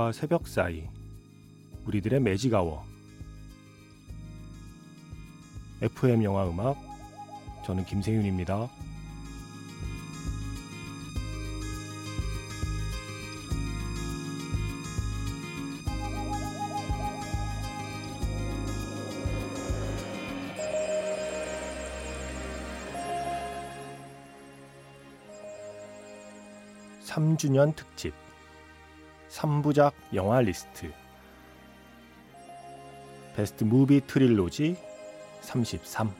밤과 새벽 사이 우리들의 매직아워 FM 영화 음악 저는 김세윤입니다. (3주년) 특집 3부작 영화 리스트 베스트 무비 트릴로지 33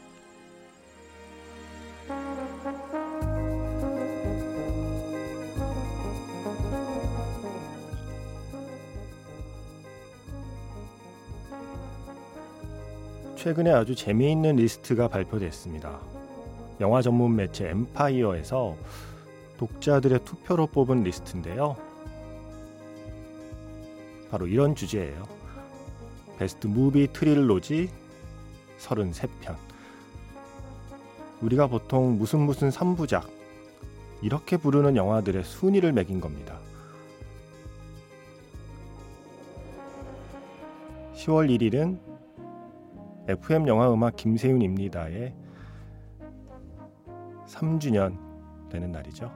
최근에 아주 재미있는 리스트가 발표됐습니다. 영화 전문 매체 엠파이어에서 독자들의 투표로 뽑은 리스트인데요. 바로 이런 주제예요. Best movie trilogy 33편. 우리가 보통 무슨 무슨 3부작 이렇게 부르는 영화들의 순위를 매긴 겁니다. 10월 1일은 FM 영화 음악 김세윤입니다의 3주년 되는 날이죠.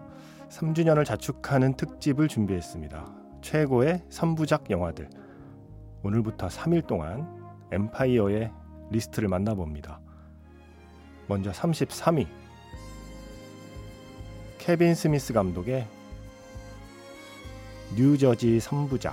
3주년을 자축하는 특집을 준비했습니다. 최고의 3부작 영화들. 오늘부터 3일 동안 엠파이어의 리스트를 만나봅니다. 먼저 33위. 케빈 스미스 감독의 뉴저지 3부작.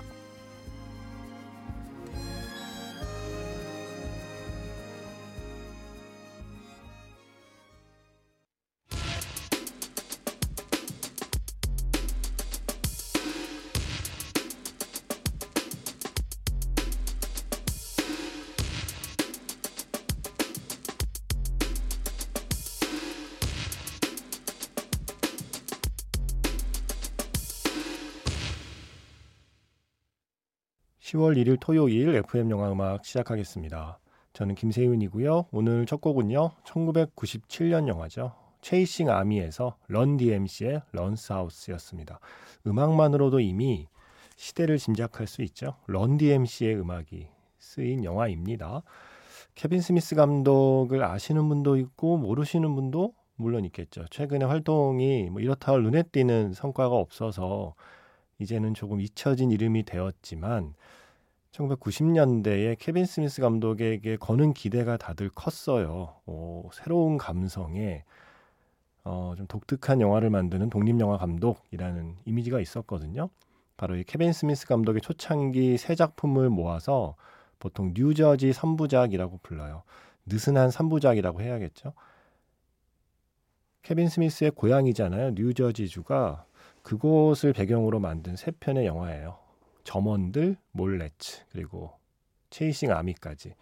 10월 1일 토요일 FM 영화 음악 시작하겠습니다. 저는 김세윤이고요. 오늘 첫 곡은요. 1997년 영화죠. 체이싱 아미에서 Run DMC의 런스 하우스였습니다. 음악만으로도 이미 시대를 짐작할 수 있죠. 런 DMC의 음악이 쓰인 영화입니다. 케빈 스미스 감독을 아시는 분도 있고 모르시는 분도 물론 있겠죠. 최근에 활동이 뭐 이렇다 할 눈에 띄는 성과가 없어서 이제는 조금 잊혀진 이름이 되었지만 1990년대에 케빈 스미스 감독에게 거는 기대가 다들 컸어요. 오, 새로운 감성에 어, 좀 독특한 영화를 만드는 독립영화 감독이라는 이미지가 있었거든요. 바로 이 케빈 스미스 감독의 초창기 세 작품을 모아서 보통 뉴저지 3부작이라고 불러요. 느슨한 3부작이라고 해야겠죠. 케빈 스미스의 고향이잖아요. 뉴저지주가 그곳을 배경으로 만든 세 편의 영화예요. 점원들, 몰레츠, 그리고 체이싱 아미까지.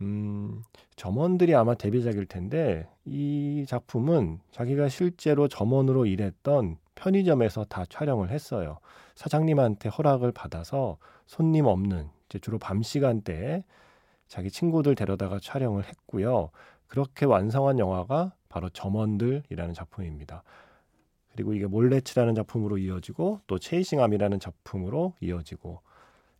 음, 점원들이 아마 데뷔작일 텐데 이 작품은 자기가 실제로 점원으로 일했던 편의점에서 다 촬영을 했어요. 사장님한테 허락을 받아서 손님 없는 이제 주로 밤 시간대에 자기 친구들 데려다가 촬영을 했고요. 그렇게 완성한 영화가 바로 점원들이라는 작품입니다. 그리고 이게 몰래츠라는 작품으로 이어지고 또 체이싱 아미라는 작품으로 이어지고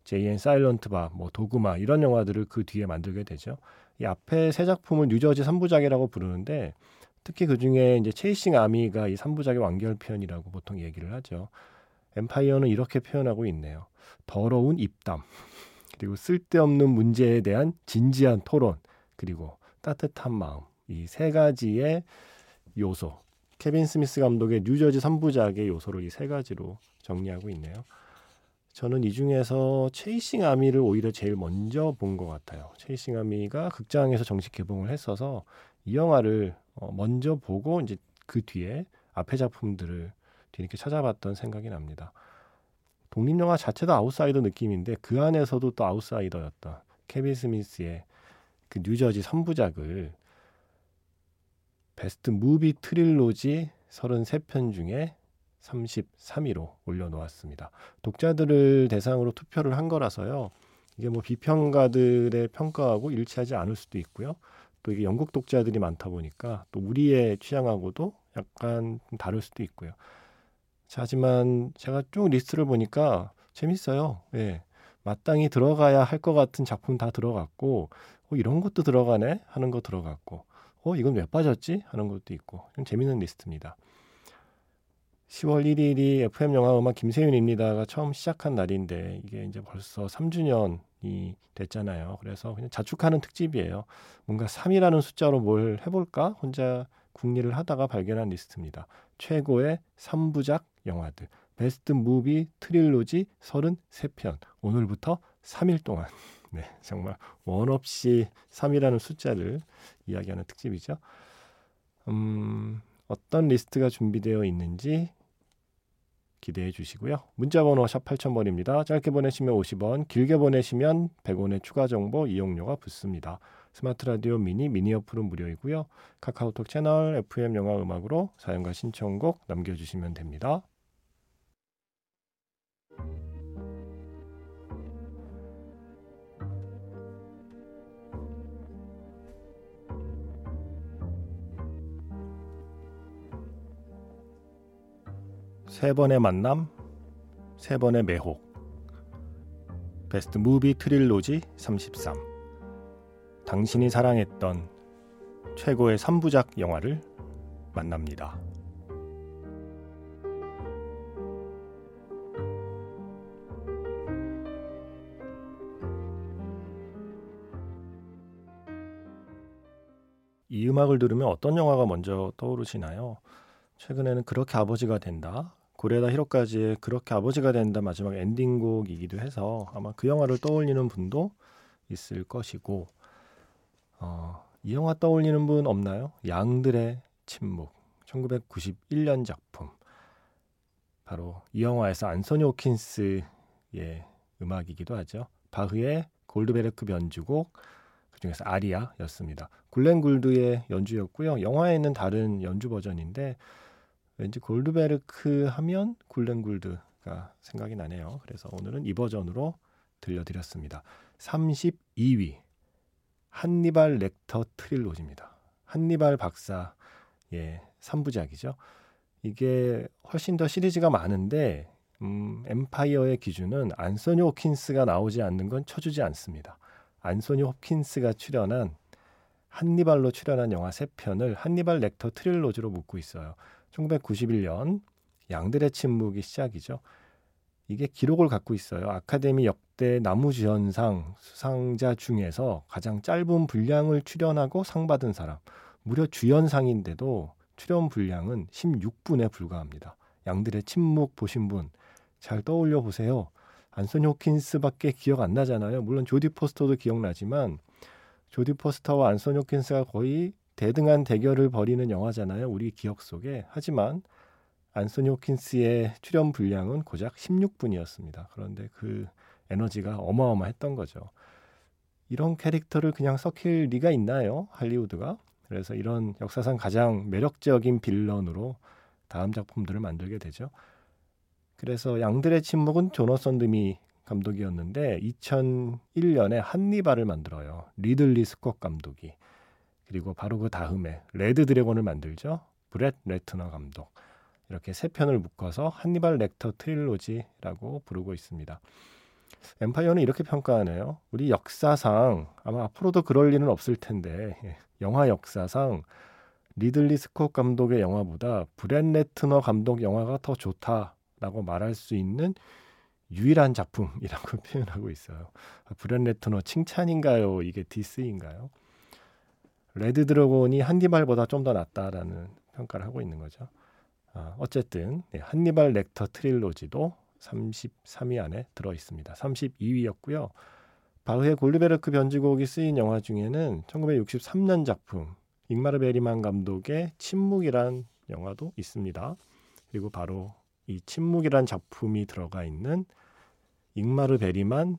Jay and Silent Bob, 뭐 도그마 이런 영화들을 그 뒤에 만들게 되죠. 이 앞에 세 작품을 뉴저지 3부작이라고 부르는데 특히 그 중에 이제 체이싱 아미가 이 3부작의 완결편이라고 보통 얘기를 하죠. 엠파이어는 이렇게 표현하고 있네요. 더러운 입담, 그리고 쓸데없는 문제에 대한 진지한 토론, 그리고 따뜻한 마음. 이 세 가지의 요소, 케빈 스미스 감독의 뉴저지 3부작의 요소를 이 세 가지로 정리하고 있네요. 저는 이 중에서 체이싱 아미를 오히려 제일 먼저 본 것 같아요. 체이싱 아미가 극장에서 정식 개봉을 했어서 이 영화를 어, 먼저 보고 이제 그 뒤에 앞에 작품들을 뒤늦게 찾아봤던 생각이 납니다. 독립영화 자체도 아웃사이더 느낌인데 그 안에서도 또 아웃사이더였던 케빈 스미스의 그 뉴저지 3부작을 best movie trilogy 33편 중에 33위로 올려놓았습니다. 독자들을 대상으로 투표를 한 거라서요. 이게 뭐 비평가들의 평가하고 일치하지 않을 수도 있고요. 또 이게 영국 독자들이 많다 보니까 또 우리의 취향하고도 약간 다를 수도 있고요. 자, 하지만 제가 쭉 리스트를 보니까 재밌어요. 예. 마땅히 들어가야 할 것 같은 작품 다 들어갔고 어, 이런 것도 들어가네 하는 거 들어갔고 어 이건 왜 빠졌지 하는 것도 있고 좀 재밌는 리스트입니다. 10월 1일이 FM 영화 음악 김세윤입니다가 처음 시작한 날인데 이게 이제 벌써 3주년이 됐잖아요. 그래서 그냥 자축하는 특집이에요. 뭔가 3이라는 숫자로 뭘 해볼까 혼자 궁리를 하다가 발견한 리스트입니다. 최고의 3부작 영화들. best movie trilogy 33편. 오늘부터 3일 동안. 네, 정말 원 없이 3이라는 숫자를 이야기하는 특집이죠. 음, 어떤 리스트가 준비되어 있는지 기대해 주시고요. 문자 번호 샵 8000번입니다. 짧게 보내시면 50원, 길게 보내시면 100원의 추가 정보 이용료가 붙습니다. 스마트 라디오 미니 미니 어플은 무료이고요. 카카오톡 채널 FM 영화 음악으로 사연과 신청곡 남겨 주시면 됩니다. 세 번의 만남, 세 번의 매혹. 베스트 무비 트릴로지 33. 당신이 사랑했던 최고의 3부작 영화를 만납니다. 이 음악을 들으면 어떤 영화가 먼저 떠오르시나요? 최근에는 그렇게 아버지가 된다. 고레다 히로까지의 그렇게 아버지가 된다 마지막 엔딩곡이기도 해서 아마 그 영화를 떠올리는 분도 있을 것이고 어, 이 영화 떠올리는 분 없나요? 양들의 침묵 1991년 작품 바로 이 영화에서 안소니 호킨스의 음악이기도 하죠. 바흐의 골드베르크 변주곡 그중에서 아리아였습니다. 굴렌 굴드의 연주였고요. 영화에는 다른 연주 버전인데 왠지 골드베르크 하면 굴렌굴드가 생각이 나네요. 그래서 오늘은 이 버전으로 들려드렸습니다. 32위 한니발 렉터 트릴로지입니다. 한니발 박사의 3부작이죠. 이게 훨씬 더 시리즈가 많은데 음, 엠파이어의 기준은 안소니 호킨스가 나오지 않는 건 쳐주지 않습니다. 안소니 호킨스가 출연한 한니발로 출연한 영화 3편을 한니발 렉터 트릴로지로 묶고 있어요. 1991년 양들의 침묵이 시작이죠. 이게 기록을 갖고 있어요. 아카데미 역대 나무주연상 수상자 중에서 가장 짧은 분량을 출연하고 상 받은 사람. 무려 주연상인데도 출연 분량은 16분에 불과합니다. 양들의 침묵 보신 분 잘 떠올려 보세요. 안소니 호킨스밖에 기억 안 나잖아요. 물론 조디 포스터도 기억나지만 조디 포스터와 안소니 호킨스가 거의 대등한 대결을 벌이는 영화잖아요. 우리 기억 속에. 하지만 안소니 호킨스의 출연 분량은 고작 16분이었습니다. 그런데 그 에너지가 어마어마했던 거죠. 이런 캐릭터를 그냥 썩힐 리가 있나요? 할리우드가? 그래서 이런 역사상 가장 매력적인 빌런으로 다음 작품들을 만들게 되죠. 그래서 양들의 침묵은 조너선 드미 감독이었는데 2001년에 한니발을 만들어요. 리들리 스콧 감독이. 그리고 바로 그 다음에 레드 드래곤을 만들죠. 브렛 레트너 감독. 이렇게 세 편을 묶어서 한니발 렉터 trilogy라고 부르고 있습니다. 엠파이어는 이렇게 평가하네요. 우리 역사상 아마 앞으로도 그럴 일은 없을 텐데 예, 영화 역사상 리들리 스콧 감독의 영화보다 브렛 레트너 감독 영화가 더 좋다라고 말할 수 있는 유일한 작품이라고 표현하고 있어요. 브렛 레트너 칭찬인가요? 이게 diss인가요? 레드 드래곤이 한니발보다 좀 더 낫다라는 평가를 하고 있는 거죠. 아, 어쨌든 네, 한니발 렉터 trilogy도 33위 안에 들어 있습니다. 32위였고요. 바흐의 골드베르크 변주곡이 쓰인 영화 중에는 1963년 작품 잉마르 베리만 감독의 침묵이란 영화도 있습니다. 그리고 바로 이 침묵이란 작품이 들어가 있는 잉마르 베리만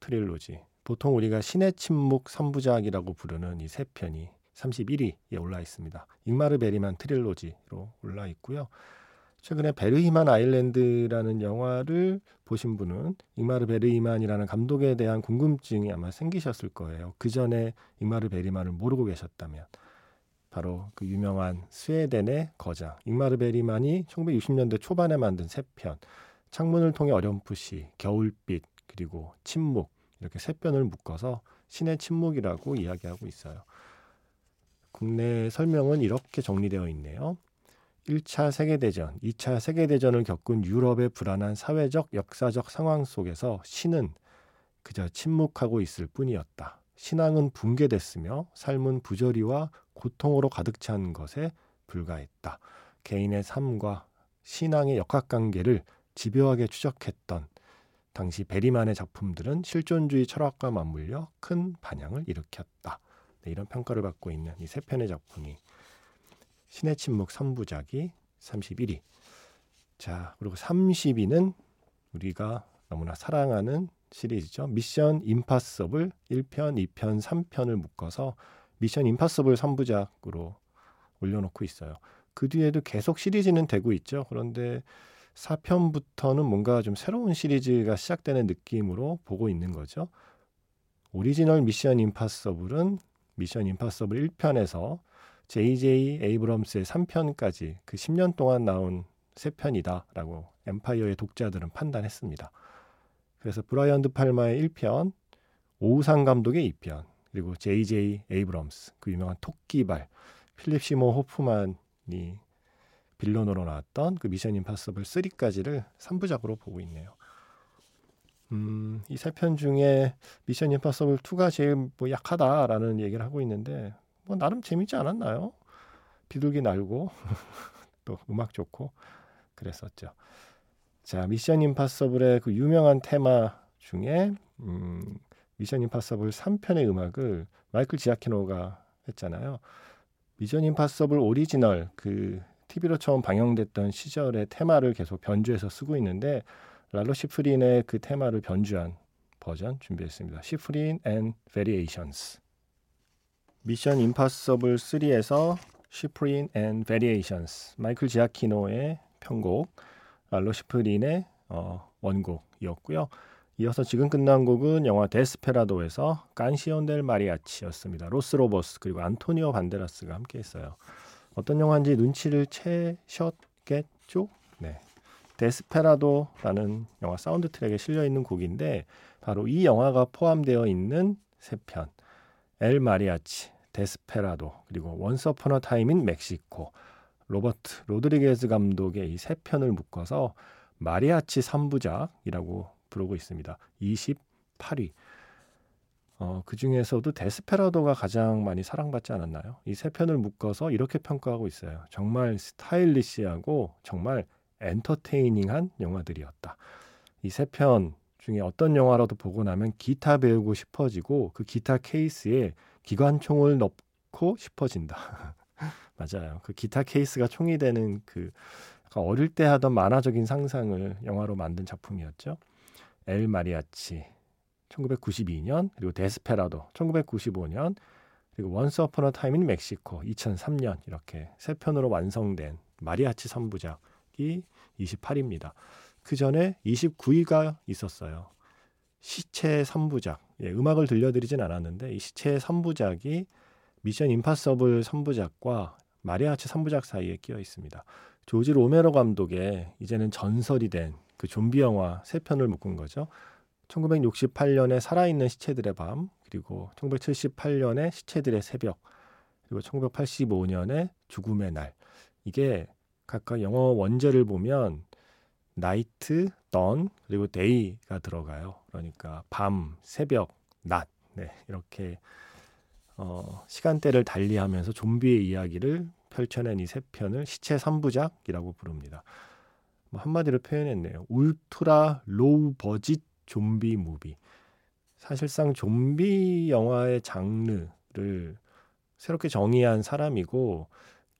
trilogy 보통 우리가 신의 침묵 3부작이라고 부르는 이 세 편이 31위에 올라 있습니다. 잉마르 베리만 trilogy로 올라 있고요. 최근에 베르히만 아일랜드라는 영화를 보신 분은 잉마르 베르히만이라는 감독에 대한 궁금증이 아마 생기셨을 거예요. 그 전에 잉마르 베리만을 모르고 계셨다면 바로 그 유명한 스웨덴의 거장 잉마르 베리만이 1960년대 초반에 만든 세 편 창문을 통해 어렴풋이 겨울빛 그리고 침묵 이렇게 세 편을 묶어서 신의 침묵이라고 이야기하고 있어요. 국내 설명은 이렇게 정리되어 있네요. 1차 세계대전, 2차 세계대전을 겪은 유럽의 불안한 사회적, 역사적 상황 속에서 신은 그저 침묵하고 있을 뿐이었다. 신앙은 붕괴됐으며 삶은 부조리와 고통으로 가득 찬 것에 불과했다. 개인의 삶과 신앙의 역학관계를 집요하게 추적했던 당시 베리만의 작품들은 실존주의 철학과 맞물려 큰 반향을 일으켰다. 네, 이런 평가를 받고 있는 이 세 편의 작품이 신의 침묵 3부작이 31위. 자, 그리고 30위는 우리가 너무나 사랑하는 시리즈죠. 미션 임파서블 1편, 2편, 3편을 묶어서 미션 임파서블 3부작으로 올려놓고 있어요. 그 뒤에도 계속 시리즈는 되고 있죠. 그런데 4편부터는 뭔가 좀 새로운 시리즈가 시작되는 느낌으로 보고 있는 거죠. 오리지널 미션 임파서블은 미션 임파서블 1편에서 JJ 에이브럼스의 3편까지 그 10년 동안 나온 3편이다라고 엠파이어의 독자들은 판단했습니다. 그래서 브라이언 드 팔마의 1편, 오우삼 감독의 2편, 그리고 JJ 에이브럼스 그 유명한 토끼발 필립 시모어 호프만이 villain으로 나왔던 그 미션 임파서블 3까지를 3부작으로 보고 있네요. 음, 이 세 편 중에 미션 임파서블 2가 제일 뭐 약하다라는 얘기를 하고 있는데 뭐 나름 재밌지 않았나요? 비둘기 날고 또 음악 좋고 그랬었죠. 자, 미션 임파서블의 그 유명한 테마 중에 음, 미션 임파서블 3편의 음악을 마이클 지아키노가 했잖아요. 미션 임파서블 오리지널 그 TV로 처음 방영됐던 시절의 테마를 계속 변주해서 쓰고 있는데 랄로 시프린의 그 테마를 변주한 버전 준비했습니다. Schifrin and Variations. 미션 임파서블 3에서 Schifrin and Variations. 마이클 지아키노의 편곡, 랄로 시프린의 어, 원곡이었고요. 이어서 지금 끝난 곡은 영화 데스페라도에서 Canción del Mariachi였습니다. 로스 로보스 그리고 안토니오 반데라스가 함께 했어요. 어떤 영화인지 눈치를 채셨겠죠? 네. 데스페라도라는 영화 사운드 트랙에 실려 있는 곡인데 바로 이 영화가 포함되어 있는 세 편. 엘 마리아치, 데스페라도, 그리고 Once Upon a Time in Mexico. 로버트 로드리게즈 감독의 이 세 편을 묶어서 마리아치 3부작이라고 부르고 있습니다. 28위. 어, 그 중에서도 데스페라도가 가장 많이 사랑받지 않았나요? 이 세 편을 묶어서 이렇게 평가하고 있어요. 정말 stylish하고 정말 entertaining한 영화들이었다. 이 세 편 중에 어떤 영화라도 보고 나면 기타 배우고 싶어지고 그 기타 케이스에 기관총을 넣고 싶어진다. 맞아요. 그 기타 케이스가 총이 되는 그 어릴 때 하던 만화적인 상상을 영화로 만든 작품이었죠. 엘 마리아치 1992년 그리고 데스페라도 1995년 그리고 Once Upon a Time in Mexico 2003년 이렇게 세 편으로 완성된 마리아치 3부작이 28위입니다. 그 전에 29위가 있었어요. 시체 3부작. 예, 음악을 들려드리진 않았는데 이 시체 3부작이 미션 임파서블 3부작과 마리아치 3부작 사이에 끼어 있습니다. 조지 로메로 감독의 이제는 전설이 된 그 좀비 영화 세 편을 묶은 거죠. 1968년에 살아있는 시체들의 밤, 그리고 1978년에 시체들의 새벽, 그리고 1985년에 죽음의 날. 이게 각각 영어 원제를 보면 Night, Dawn, 그리고 Day가 들어가요. 그러니까 밤, 새벽, 낮. 네, 이렇게 어, 시간대를 달리하면서 좀비의 이야기를 펼쳐낸 이 세 편을 시체 3부작이라고 부릅니다. 뭐 한마디로 표현했네요. ultra low budget zombie movie. 사실상 좀비 영화의 장르를 새롭게 정의한 사람이고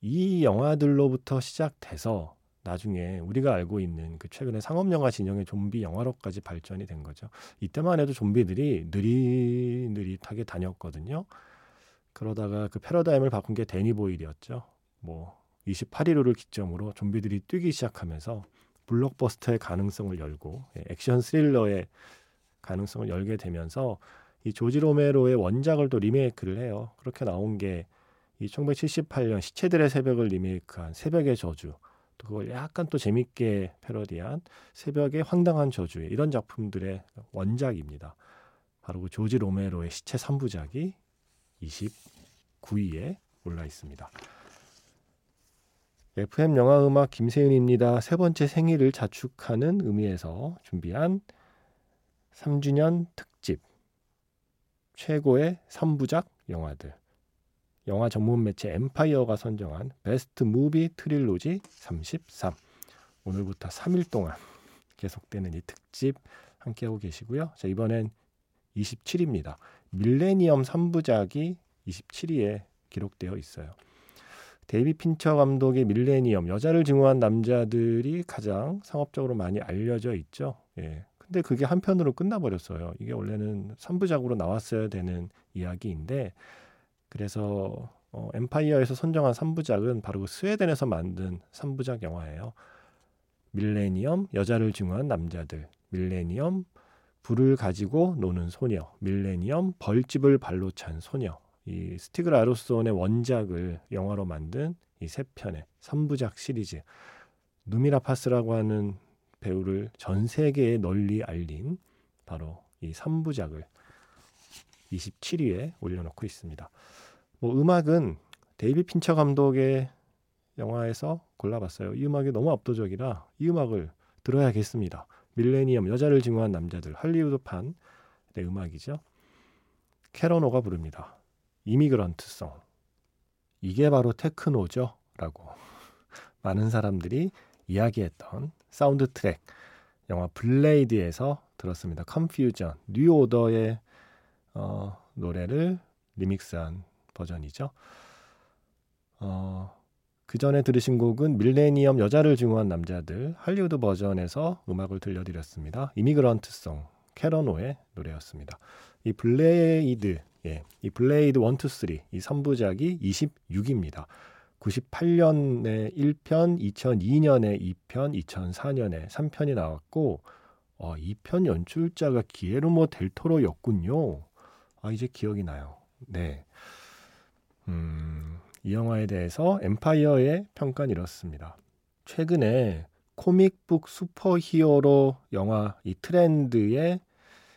이 영화들로부터 시작돼서 나중에 우리가 알고 있는 그 최근에 상업 영화 진영의 좀비 영화로까지 발전이 된 거죠. 이때만 해도 좀비들이 느릿느릿하게 다녔거든요. 그러다가 그 패러다임을 바꾼 게 데니 보일이었죠. 뭐 28일호를 기점으로 좀비들이 뛰기 시작하면서 블록버스터의 가능성을 열고 예, 액션 스릴러의 가능성을 열게 되면서 이 조지 로메로의 원작을 또 리메이크를 해요. 그렇게 나온 게 이 1978년 시체들의 새벽을 리메이크한 새벽의 저주, 또 그걸 약간 또 재밌게 패러디한 새벽의 황당한 저주 이런 작품들의 원작입니다. 바로 그 조지 로메로의 시체 3부작이 29위에 올라 있습니다. FM 영화 음악 김세윤입니다. 세 번째 생일을 자축하는 의미에서 준비한 3주년 특집 최고의 3부작 영화들 영화 전문 매체 엠파이어가 선정한 best movie trilogy 33 오늘부터 3일 동안 계속되는 이 특집 함께하고 계시고요. 자, 이번엔 27입니다. 밀레니엄 3부작이 27위에 기록되어 있어요. 데이빗 핀처 감독의 밀레니엄 여자를 증오한 남자들이 가장 상업적으로 많이 알려져 있죠. 예. 근데 그게 한편으로 끝나버렸어요. 이게 원래는 3부작으로 나왔어야 되는 이야기인데 그래서 어, 엠파이어에서 선정한 3부작은 바로 그 스웨덴에서 만든 3부작 영화예요. 밀레니엄 여자를 증오한 남자들, 밀레니엄 불을 가지고 노는 소녀, 밀레니엄 벌집을 발로 찬 소녀. 이 스티그 라로손의 원작을 영화로 만든 이 세 편의 3부작 시리즈. 누미라 파스라고 하는 배우를 전 세계에 널리 알린 바로 이 3부작을 27위에 올려놓고 있습니다. 뭐 음악은 데이빗 핀처 감독의 영화에서 골라봤어요. 이 음악이 너무 압도적이라 이 음악을 들어야겠습니다. 밀레니엄 여자를 증오한 남자들 할리우드판 의 음악이죠. 캐런 오가 부릅니다. Immigrant Song. 이게 바로 테크노죠. 라고 많은 사람들이 이야기했던 사운드 트랙 영화 블레이드에서 들었습니다. Confusion 뉴 오더의 어, 노래를 리믹스한 버전이죠. 어, 그 전에 들으신 곡은 밀레니엄 여자를 증오한 남자들 할리우드 버전에서 음악을 들려드렸습니다. Immigrant Song 캐런 오의 노래였습니다. 이 블레이드, 예, 이 블레이드 1, 2, 3, 이 3부작이 26입니다. 98년에 1편, 2002년에 2편, 2004년에 3편이 나왔고 어, 2편 연출자가 기예르모 델토로였군요. 아 이제 기억이 나요. 네. 음, 이 영화에 대해서 엠파이어의 평가는 이렇습니다. 최근에 comic book superhero 영화 이 트렌드의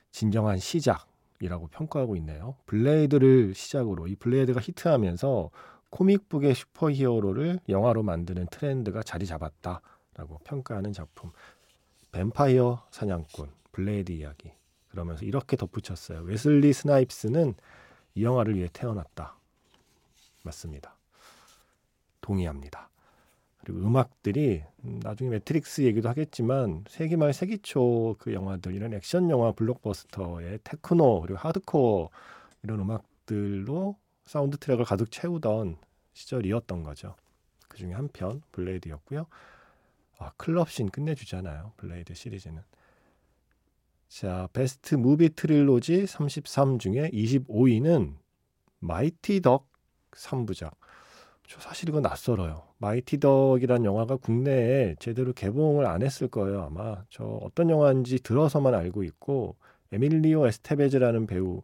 진정한 시작이라고 평가하고 있네요. 블레이드를 시작으로 이 블레이드가 히트하면서 comic book의 superhero를 영화로 만드는 트렌드가 자리 잡았다라고 평가하는 작품. 뱀파이어 사냥꾼, 블레이드 이야기. 그러면서 이렇게 덧붙였어요. 웨슬리 스나이프스는 이 영화를 위해 태어났다. 맞습니다. 동의합니다. 그리고 음악들이 음, 나중에 매트릭스 얘기도 하겠지만 세기말 세기초 그 영화들 이런 액션 영화 블록버스터의 테크노 그리고 하드코어 이런 음악들로 사운드 트랙을 가득 채우던 시절이었던 거죠. 그 중에 한 편 블레이드였고요. 아, 클럽씬 끝내주잖아요. 블레이드 시리즈는. 자, best movie trilogy 33 중에 25위는 마이티 덕 3부작. 저 사실 이거 낯설어요. 마이티 덕이란 영화가 국내에 제대로 개봉을 안 했을 거예요, 아마. 저 어떤 영화인지 들어서만 알고 있고 에밀리오 에스테베즈라는 배우의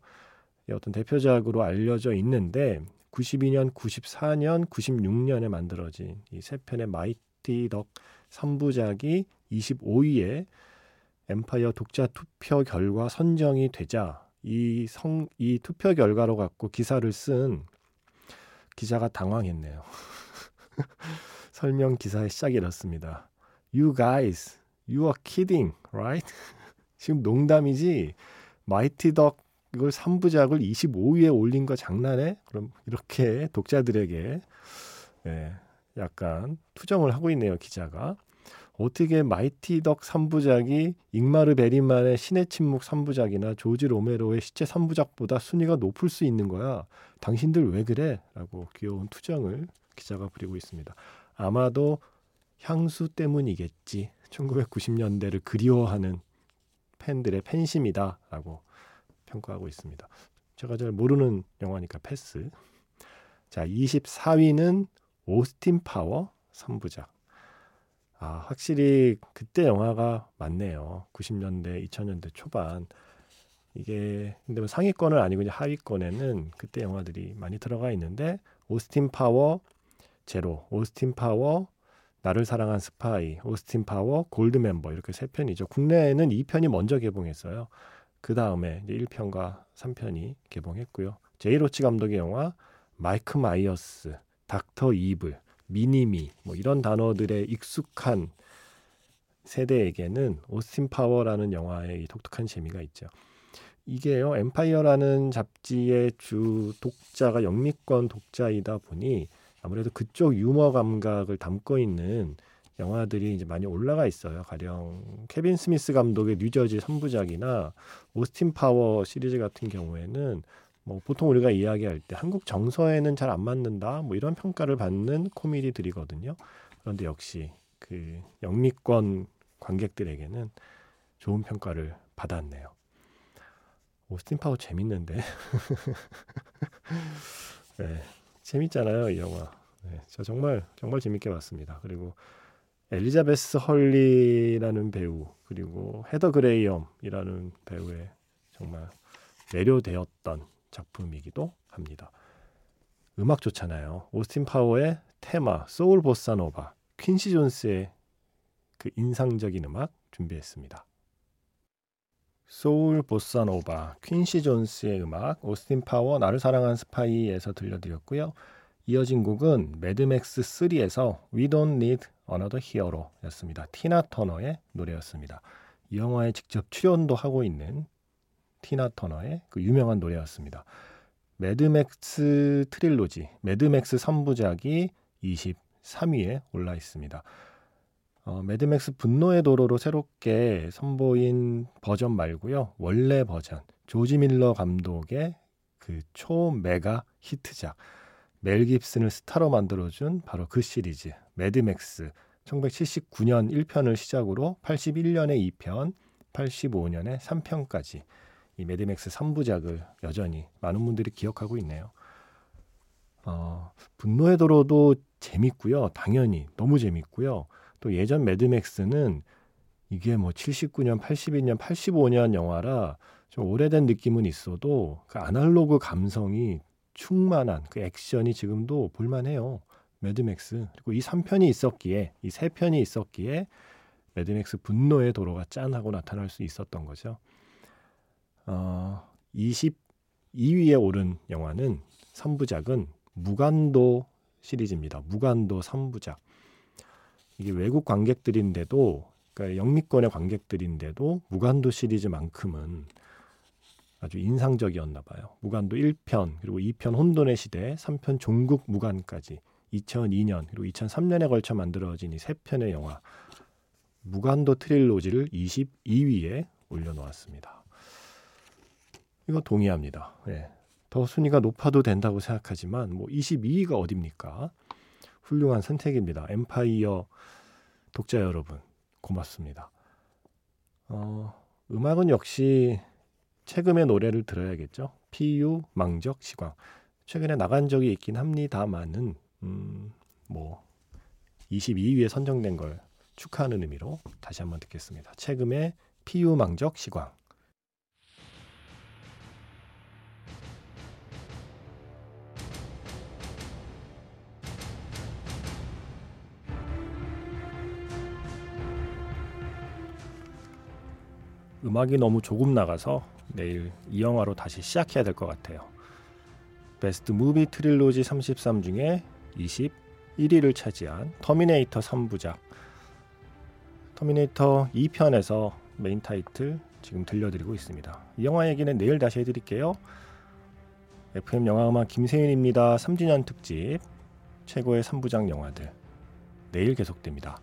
어떤 대표작으로 알려져 있는데 92년, 94년, 96년에 만들어진 이 세 편의 마이티 덕 3부작이 25위에 엠파이어 독자 투표 결과 선정이 되자 이 성, 이 투표 결과로 갖고 기사를 쓴 기자가 당황했네요. 설명 기사의 시작이 이렇습니다. You guys, you are kidding, right? 지금 농담이지. 마이티 덕 이걸 3부작을 25위에 올린 거 장난해? 그럼 이렇게 독자들에게 예, 약간 투정을 하고 있네요, 기자가. 어떻게 마이티 덕 3부작이 잉마르 베리만의 신의 침묵 3부작이나 조지 로메로의 시체 3부작보다 순위가 높을 수 있는 거야. 당신들 왜 그래? 라고 귀여운 투정을 기자가 부리고 있습니다. 아마도 향수 때문이겠지. 1990년대를 그리워하는 팬들의 팬심이다. 라고 평가하고 있습니다. 제가 잘 모르는 영화니까 패스. 자, 24위는 오스틴 파워 3부작. 아, 확실히 그때 영화가 많네요. 90년대, 2000년대 초반. 이게 근데 뭐 상위권은 아니고 이제 하위권에는 그때 영화들이 많이 들어가 있는데 오스틴 파워 제로, 오스틴 파워 나를 사랑한 스파이, 오스틴 파워, 골드 멤버 이렇게 세 편이죠. 국내에는 2편이 먼저 개봉했어요. 그 다음에 이제 1편과 3편이 개봉했고요. 제이 로치 감독의 영화 마이크 마이어스, 닥터 이블, 미니미 뭐 이런 단어들의 익숙한 세대에게는 오스틴 파워라는 영화의 독특한 재미가 있죠. 이게요, 엠파이어라는 잡지의 주 독자가 영미권 독자이다 보니 아무래도 그쪽 유머 감각을 담고 있는 영화들이 이제 많이 올라가 있어요. 가령 케빈 스미스 감독의 뉴저지 3부작이나 오스틴 파워 시리즈 같은 경우에는 뭐 보통 우리가 이야기할 때 한국 정서에는 잘 안 맞는다 뭐 이런 평가를 받는 코미디들이거든요. 그런데 역시 그 영미권 관객들에게는 좋은 평가를 받았네요. 오스틴 파워 재밌는데. 네, 재밌잖아요, 이 영화. 네, 저 정말 정말 재밌게 봤습니다. 그리고 엘리자베스 헐리라는 배우 그리고 헤더 그레이엄이라는 배우의 정말 매료되었던 작품이기도 합니다. 음악 좋잖아요. 오스틴 파워의 테마 Soul Bossa Nova, 퀸시 존스의 그 인상적인 음악 준비했습니다. Soul Bossa Nova, 퀸시 존스의 음악, 오스틴 파워, 나를 사랑한 스파이에서 들려드렸고요. 이어진 곡은 매드맥스 3에서 We Don't Need Another Hero 였습니다. 티나 터너의 노래였습니다. 이 영화에 직접 출연도 하고 있는 티나 터너의 그 유명한 노래였습니다. 매드맥스 trilogy, 매드맥스 3부작이 23위에 올라 있습니다. 어, 매드맥스 분노의 도로로 새롭게 선보인 버전 말고요. 원래 버전, 조지 밀러 감독의 그 초메가 히트작, 멜 깁슨을 스타로 만들어준 바로 그 시리즈, 매드맥스. 1979년 1편을 시작으로 81년에 2편, 85년에 3편까지 이 매드맥스 3부작을 여전히 많은 분들이 기억하고 있네요. 어, 분노의 도로도 재밌고요. 당연히 너무 재밌고요. 또 예전 매드맥스는 이게 뭐 79년, 82년, 85년 영화라 좀 오래된 느낌은 있어도 그 아날로그 감성이 충만한 그 액션이 지금도 볼만해요. 매드맥스. 그리고 이 3편이 있었기에, 이 3편이 있었기에 매드맥스 분노의 도로가 짠하고 나타날 수 있었던 거죠. 어, 22위에 오른 영화는 3부작은 무간도 시리즈입니다. 무간도 3부작. 이게 외국 관객들인데도 그러니까 영미권의 관객들인데도 무간도 시리즈만큼은 아주 인상적이었나 봐요. 무간도 1편 그리고 2편 혼돈의 시대, 3편 종국 무간까지 2002년 그리고 2003년에 걸쳐 만들어진 이 세 편의 영화 무간도 트릴로지를 22위에 올려놓았습니다. 이거 동의합니다. 예. 더 순위가 높아도 된다고 생각하지만 뭐 22위가 어딥니까? 훌륭한 선택입니다. 엠파이어 독자 여러분 고맙습니다. 어, 음악은 역시 최근의 노래를 들어야겠죠. PU 망적 시광. 최근에 나간 적이 있긴 합니다만은 음, 뭐 22위에 선정된 걸 축하하는 의미로 다시 한번 듣겠습니다. 최근의 PU 망적 시광. 음악이 너무 조금 나가서 내일 이 영화로 다시 시작해야 될 것 같아요. Best Movie Trilogy 33 중에 21위를 차지한 터미네이터 3부작 터미네이터 2편에서 메인 타이틀 지금 들려드리고 있습니다. 이 영화 얘기는 내일 다시 해드릴게요. FM 영화음악 김세윤입니다. 3주년 특집 최고의 3부작 영화들 내일 계속됩니다.